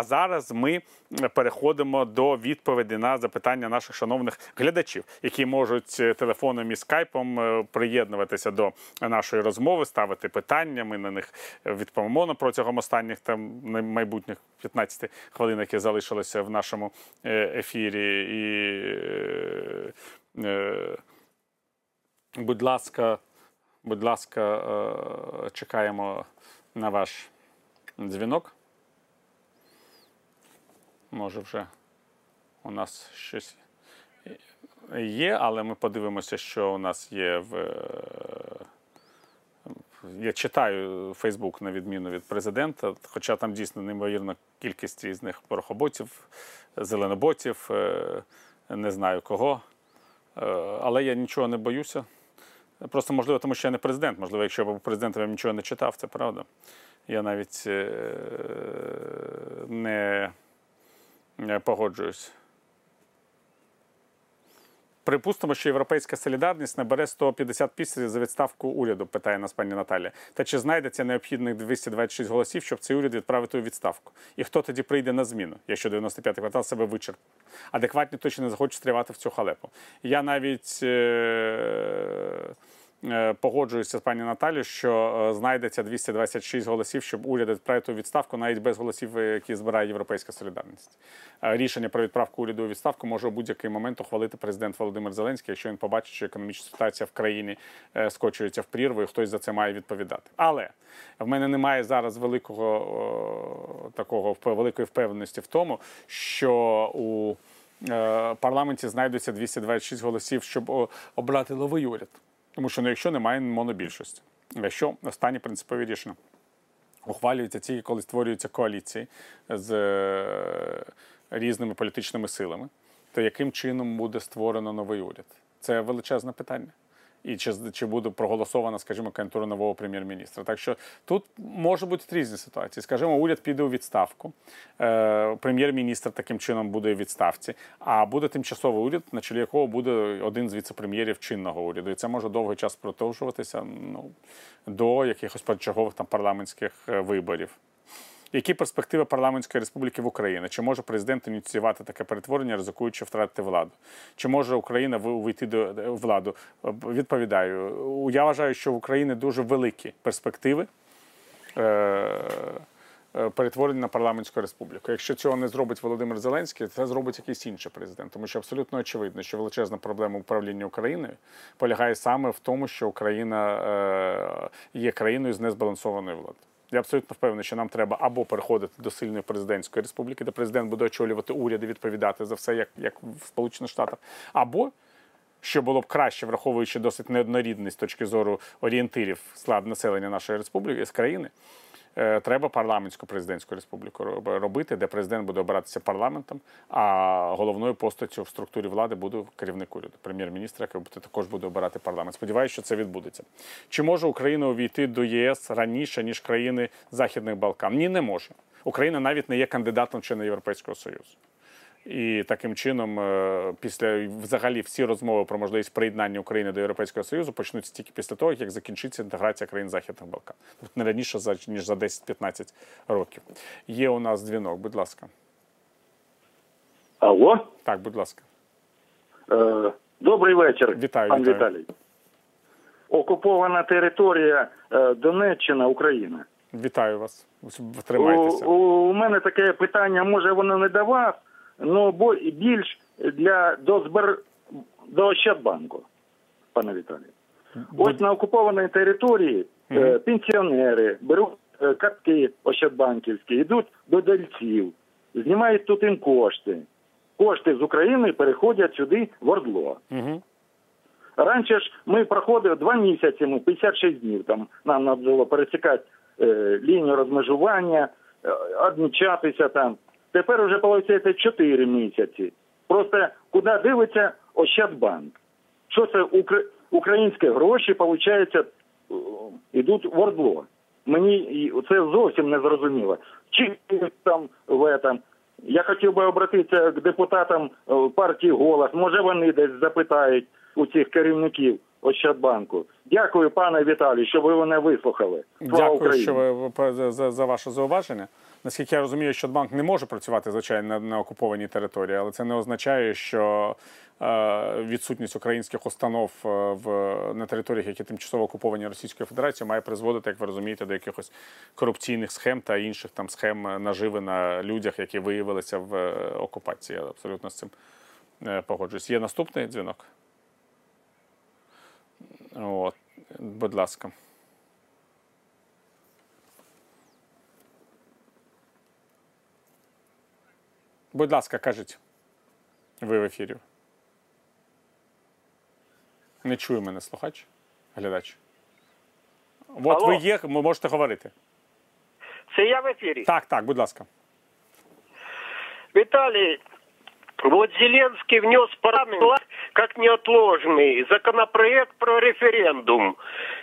А зараз ми переходимо до відповіді на запитання наших шановних глядачів, які можуть е, телефоном і скайпом е, приєднуватися до нашої розмови, ставити питання. Ми на них відповімо протягом останніх там майбутніх 15 хвилин, які залишилися в нашому е, ефірі. І, будь ласка, будь ласка, чекаємо на ваш дзвінок. Може, вже у нас щось є, але ми подивимося, що у нас є в. Я читаю Фейсбук на відміну від президента, хоча там дійсно неймовірна кількість різних порохоботів, зеленоботів, е, не знаю кого. Е, але я нічого не боюся. Просто, можливо, тому що я не президент. Можливо, якщо я був президентом, я нічого не читав, це правда. Я навіть е, не погоджуюсь. Припустимо, що європейська солідарність набере 150 підписів за відставку уряду, питає нас пані Наталя. Та чи знайдеться необхідних 226 голосів, щоб цей уряд відправити у відставку? І хто тоді прийде на зміну, якщо 95-й квартал себе вичерпав? Адекватні точно не захочуть стрівати в цю халепу. Я навіть. Е- Е, погоджуюся з пані Наталію, що е, знайдеться 226 голосів, щоб уряд відправити відставку, навіть без голосів, е, які збирає Європейська солідарність. Рішення про відправку уряду у відставку може у будь-який момент ухвалити президент Володимир Зеленський, якщо він побачить, що економічна ситуація в країні скочується в прірву, і хтось за це має відповідати. Але в мене немає зараз великого такого великої впевненості в тому, що у парламенті знайдуться 226 голосів, щоб обрати новий уряд. Тому що ну, якщо немає монобільшості, якщо останні принципові рішення ухвалюються ті, коли створюються коаліції з е, різними політичними силами, то яким чином буде створено новий уряд? Це величезне питання і чи чи буде проголосована, скажімо, кандидатура нового прем'єр-міністра. Так що тут може бути різні ситуації. Скажімо, уряд піде у відставку, е, прем'єр-міністр таким чином буде у відставці, а буде тимчасовий уряд, на чолі якого буде один з віце-прем'єрів чинного уряду. І це може довгий час продовжуватися ну, до якихось почергових там парламентських е, виборів. Які перспективи парламентської республіки в Україні? Чи може президент ініціювати таке перетворення, ризикуючи втратити владу? Чи може Україна вийти до владу? Відповідаю, я вважаю, що в Україні дуже великі перспективи. Е, е, перетворення на парламентську республіку. Якщо цього не зробить Володимир Зеленський, це зробить якийсь інший президент, тому що абсолютно очевидно, що величезна проблема управління Україною полягає саме в тому, що Україна е, є країною з незбалансованою владою. Я абсолютно впевнений, що нам треба або переходити до сильної президентської республіки, де президент буде очолювати уряд і відповідати за все, як як в Сполучених Штатах, або що було б краще, враховуючи досить неоднорідність з точки зору орієнтирів склад населення нашої республіки з країни. Е, треба парламентську президентську республіку робити, де президент буде обиратися парламентом, а головною постаттю в структурі влади буде керівник уряду, прем'єр-міністр, який також буде обирати парламент. Сподіваюся, що це відбудеться. Чи може Україна увійти до єС раніше ніж країни Західних Балкан? Ні, не може. Україна навіть не є кандидатом чи на Європейського Союзу. І таким чином, е, після взагалі всі розмови про можливість приєднання України до Європейського Союзу почнуться тільки після того, як закінчиться інтеграція країн Західних Балкан. Тобто не раніше ніж за 10-15 років. Є у нас дзвінок, будь ласка. Алло? Так, будь ласка. Е, Добрий вечір, вітаю, пан вітаю. Віталій. Окупована територія е, Донеччина, Україна. Вітаю вас. Тримайтеся. У, у мене таке питання, може воно не до вас, ну бо більш для до збер до Ощадбанку, пане Віталію. Ось на окупованій території е, пенсіонери беруть е, картки Ощадбанківські, йдуть до дельців, знімають тут їм кошти. Кошти з України переходять сюди в Ордло. Угу. Раніше ж ми проходили два місяці, ну 56 днів. Там нам треба було пересікати е, лінію розмежування, е, одмічатися там. Тепер вже виходить 4 місяці. Просто куди дивиться Ощадбанк? Що це укра... українські гроші, виходить, йдуть в Ордло. Мені це зовсім не зрозуміло. Чи там в этом. Я хотів би обратитися к депутатам партії голос. Може вони десь запитають у цих керівників Ощадбанку. Дякую, пане Віталій, що ви мене вислухали. Слава Дякую, Україні! що ви за, за, ваше зауваження. Наскільки я розумію, Щадбанк не може працювати звичайно на, на окупованій території, але це не означає, що е, відсутність українських установ е, в на територіях, які тимчасово окуповані Російською Федерацією, має призводити, як ви розумієте, до якихось корупційних схем та інших там схем е, наживи на людях, які виявилися в е, окупації. Я абсолютно з цим погоджуюсь. Є наступний дзвінок. От, будь ласка. Будь ласка, кажіть. Ви в ефірі. Не чує мене слухач, глядач. От Алло. ви є, ви можете говорити. Це я в ефірі. Так, так, будь ласка. Виталий, вот Зеленский внес парламент как неотложный законопроект про референдум.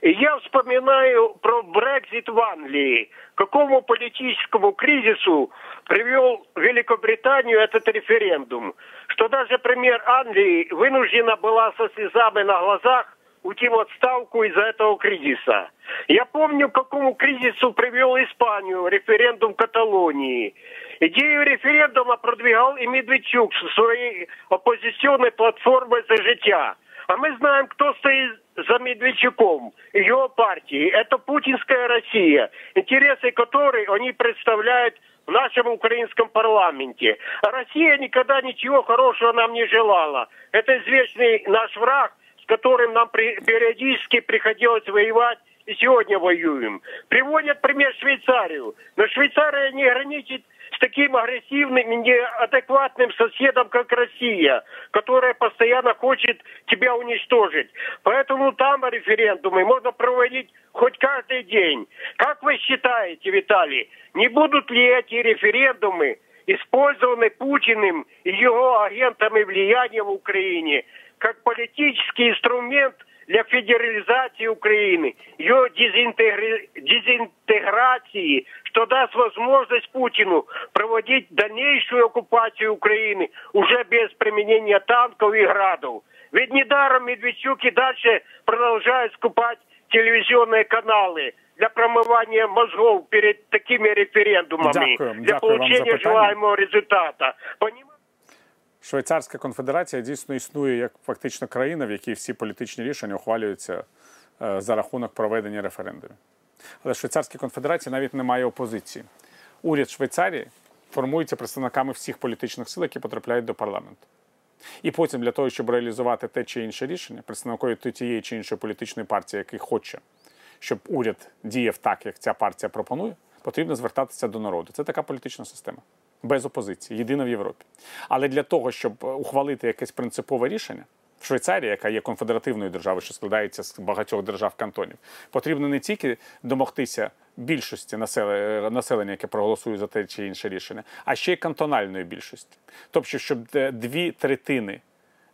И я вспоминаю про Брекзит в Англии. К какому политическому кризису привел Великобританию этот референдум? Что даже премьер Англии вынуждена была со слезами на глазах уйти в отставку из-за этого кризиса. Я помню, к какому кризису привел Испанию референдум в Каталонии. Идею референдума продвигал и Медведчук со своей оппозиционной платформой «За життя». А мы знаем, кто стоит за Медведчуком и его партией. Это путинская Россия, интересы которой они представляют в нашем украинском парламенте. А Россия никогда ничего хорошего нам не желала. Это известный наш враг, с которым нам периодически приходилось воевать и сегодня воюем. Приводят пример Швейцарию. Но Швейцария не граничит с таким агрессивным неадекватным соседом, как Россия, которая постоянно хочет тебя уничтожить. Поэтому там референдумы можно проводить хоть каждый день. Как вы считаете, Виталий, не будут ли эти референдумы использованы Путиным и его агентами влияния в Украине как политический инструмент для федерализации Украины, ее дезинтегри- дезинтеграции, что даст возможность Путину проводить дальнейшую оккупацию Украины уже без применения танков и градов. Ведь недаром Медведчук и дальше продолжает скупать телевизионные каналы для промывания мозгов перед такими референдумами, Дякую. для Дякую вам за получения питання. желаемого результата. Поним- Швейцарська конфедерація дійсно існує як фактично країна, в якій всі політичні рішення ухвалюються е, за рахунок проведення референдумів. Але в Швейцарській конфедерації навіть немає опозиції. Уряд Швейцарії формується представниками всіх політичних сил, які потрапляють до парламенту. І потім для того, щоб реалізувати те чи інше рішення, представникові тієї чи іншої політичної партії, який хоче, щоб уряд діяв так, як ця партія пропонує, потрібно звертатися до народу. Це така політична система. Без опозиції, єдина в Європі. Але для того, щоб е, ухвалити якесь принципове рішення, в Швейцарії, яка є конфедеративною державою, що складається з багатьох держав кантонів, потрібно не тільки домогтися більшості населення, населення, яке проголосує за те чи інше рішення, а ще й кантональної більшості. Тобто, щоб е, дві третини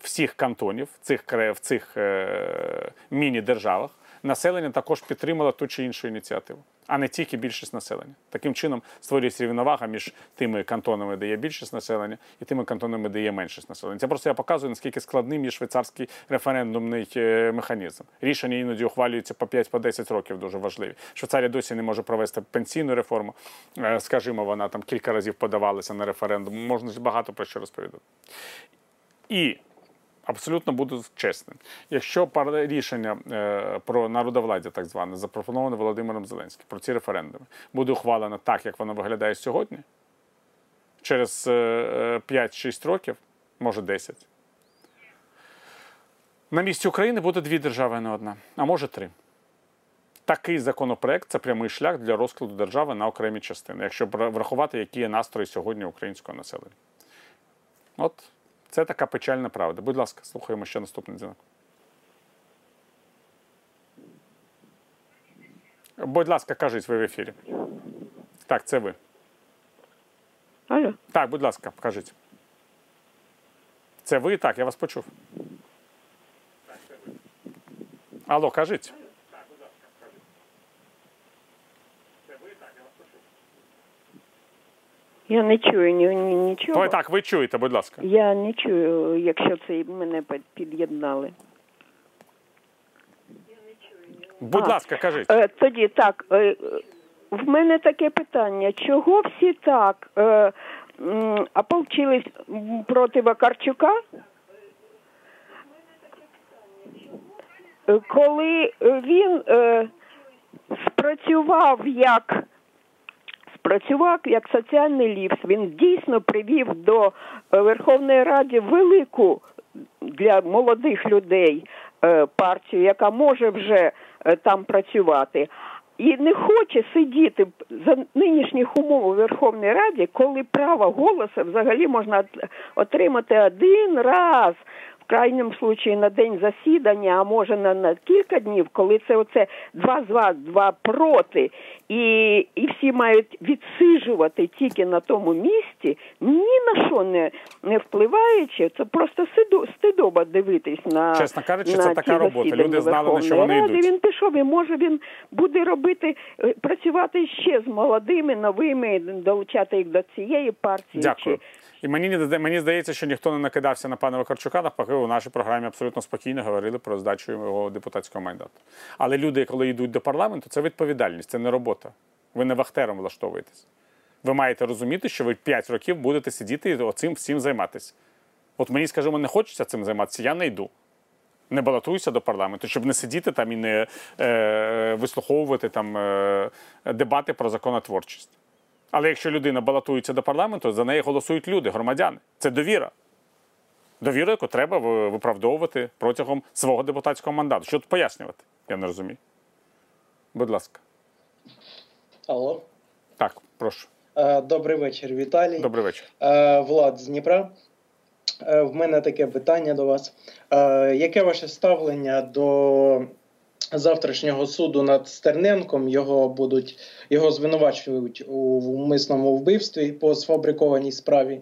всіх кантонів цих в цих е, міні-державах населення також підтримало ту чи іншу ініціативу, а не тільки більшість населення. Таким чином створюється рівновага між тими кантонами, де є більшість населення, і тими кантонами, де є меншість населення. Це просто я показую, наскільки складним є швейцарський референдумний е, механізм. Рішення іноді ухвалюються по 5-10 років, дуже важливі. Швейцарія досі не може провести пенсійну реформу. Е, Скажімо, вона там кілька разів подавалася на референдум. Можна багато про що розповідати. І абсолютно буду чесним. Якщо рішення е, про народовладдя, так зване, запропоноване Володимиром Зеленським про ці референдуми, буде ухвалено так, як воно виглядає сьогодні, через е, е, 5-6 років, може 10, на місці України буде дві держави, а не одна, а може три. Такий законопроект це прямий шлях для розкладу держави на окремі частини, якщо врахувати, які є настрої сьогодні українського населення. От це така печальна правда. Будь ласка, слухаємо ще наступний дзвінок. Будь ласка, кажіть, ви в ефірі. Так, це ви. Алло. Так, будь ласка, кажіть. Це ви? Так, я вас почув. Алло, кажіть. Я Не чую ні, ні, нічого. Ой, так, ви чуєте, будь ласка. Я не чую, якщо це мене під- під'єднали. Будь А. ласка, кажіть. Е, тоді так, е, в мене таке питання: чого всі так е, м, ополчились проти Вакарчука? Е, Коли він е, спрацював як спрацював як соціальний ліфт, він дійсно привів до е, Верховної Ради велику для молодих людей е, партію, яка може вже е, там працювати. І не хоче сидіти за нинішніх умов у Верховній Раді, коли право голосу взагалі можна отримати один раз, в крайньому случаї на день засідання, а може на, на кілька днів, коли це оце два з вас, два проти, і, і всі мають відсиджувати тільки на тому місці, ні на що не, не впливаючи, це просто сиду, стидоба дивитись на Чесно кажучи, на це така робота. Люди знали, на що вони Ради. йдуть. Він пішов і може він буде робити, е, працювати ще з молодими, новими, долучати їх до цієї партії. Дякую. Чи... І мені мені здається, що ніхто не накидався на пана Вакарчука. Навпаки, у нашій програмі абсолютно спокійно говорили про здачу його депутатського мандату. Але люди, коли йдуть до парламенту, це відповідальність, це не робота. Ви не вахтером влаштовуєтесь. Ви маєте розуміти, що ви 5 років будете сидіти і оцим всім займатися. От мені, скажімо, не хочеться цим займатися, я не йду. Не балотуюся до парламенту, щоб не сидіти там і не е, вислуховувати там е, дебати про законотворчість. Але якщо людина балотується до парламенту, за неї голосують люди, громадяни. Це довіра. Довіра, яку треба виправдовувати протягом свого депутатського мандату. Що тут пояснювати? Я не розумію. Будь ласка. Алло. Так, прошу. Е, Добрий вечір, Віталій. Добрий вечір. Е, Влад з Дніпра. Е, В мене таке питання до вас. Яке ваше ставлення до завтрашнього суду над Стерненком? Його будуть його звинувачують у вмисному вбивстві по сфабрикованій справі,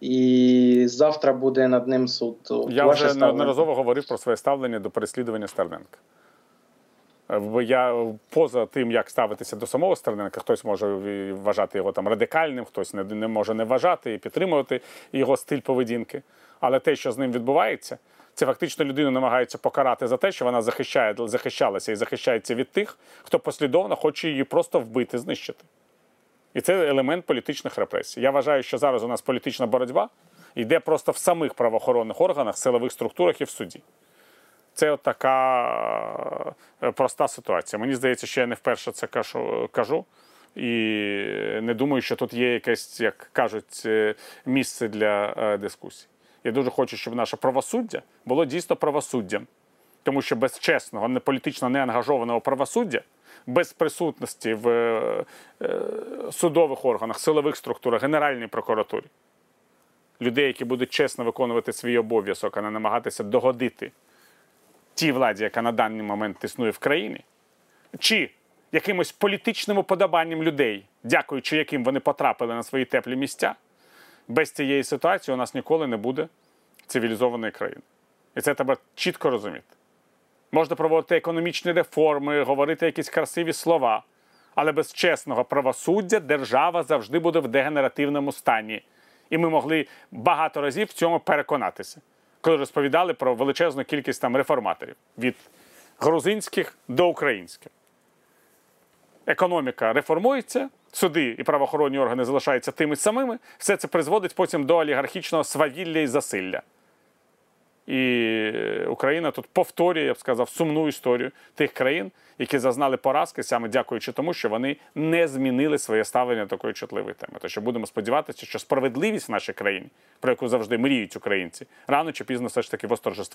і завтра буде над ним суд. Я Ваше вже неодноразово говорив про своє ставлення до переслідування Стерненка. Е, Я поза тим, як ставитися до самого Стерненка, хтось може вважати його там радикальним, хтось не, не може не вважати і підтримувати його стиль поведінки. Але те, що з ним відбувається, це фактично людину намагаються покарати за те, що вона захищає, захищалася і захищається від тих, хто послідовно хоче її просто вбити, знищити. І це елемент політичних репресій. Я вважаю, що зараз у нас політична боротьба йде просто в самих правоохоронних органах, силових структурах і в суді. Це от така е, проста ситуація. Мені здається, що я не вперше це кажу, кажу. І не думаю, що тут є якесь, як кажуть, е, місце для е, дискусій. Я дуже хочу, щоб наше правосуддя було дійсно правосуддям. Тому що без чесного, не політично неангажованого правосуддя, без присутності в е, е, судових органах, силових структурах, Генеральній прокуратурі, людей, які будуть чесно виконувати свій обов'язок, а не намагатися догодити тій владі, яка на даний момент існує в країні, чи якимось політичним уподобанням людей, дякуючи яким вони потрапили на свої теплі місця, без цієї ситуації у нас ніколи не буде цивілізованої країни. І це треба чітко розуміти. Можна проводити економічні реформи, говорити якісь красиві слова, але без чесного правосуддя держава завжди буде в дегенеративному стані. І ми могли багато разів в цьому переконатися, коли розповідали про величезну кількість там реформаторів від грузинських до українських. Економіка реформується, суди і правоохоронні органи залишаються тими самими. Все це призводить потім до олігархічного свавілля і засилля. І Україна тут повторює, я б сказав, сумну історію тих країн, які зазнали поразки, саме дякуючи тому, що вони не змінили своє ставлення такої чутливої теми. То що будемо сподіватися, що справедливість в нашій країні, про яку завжди мріють українці, рано чи пізно все ж таки восторжествує.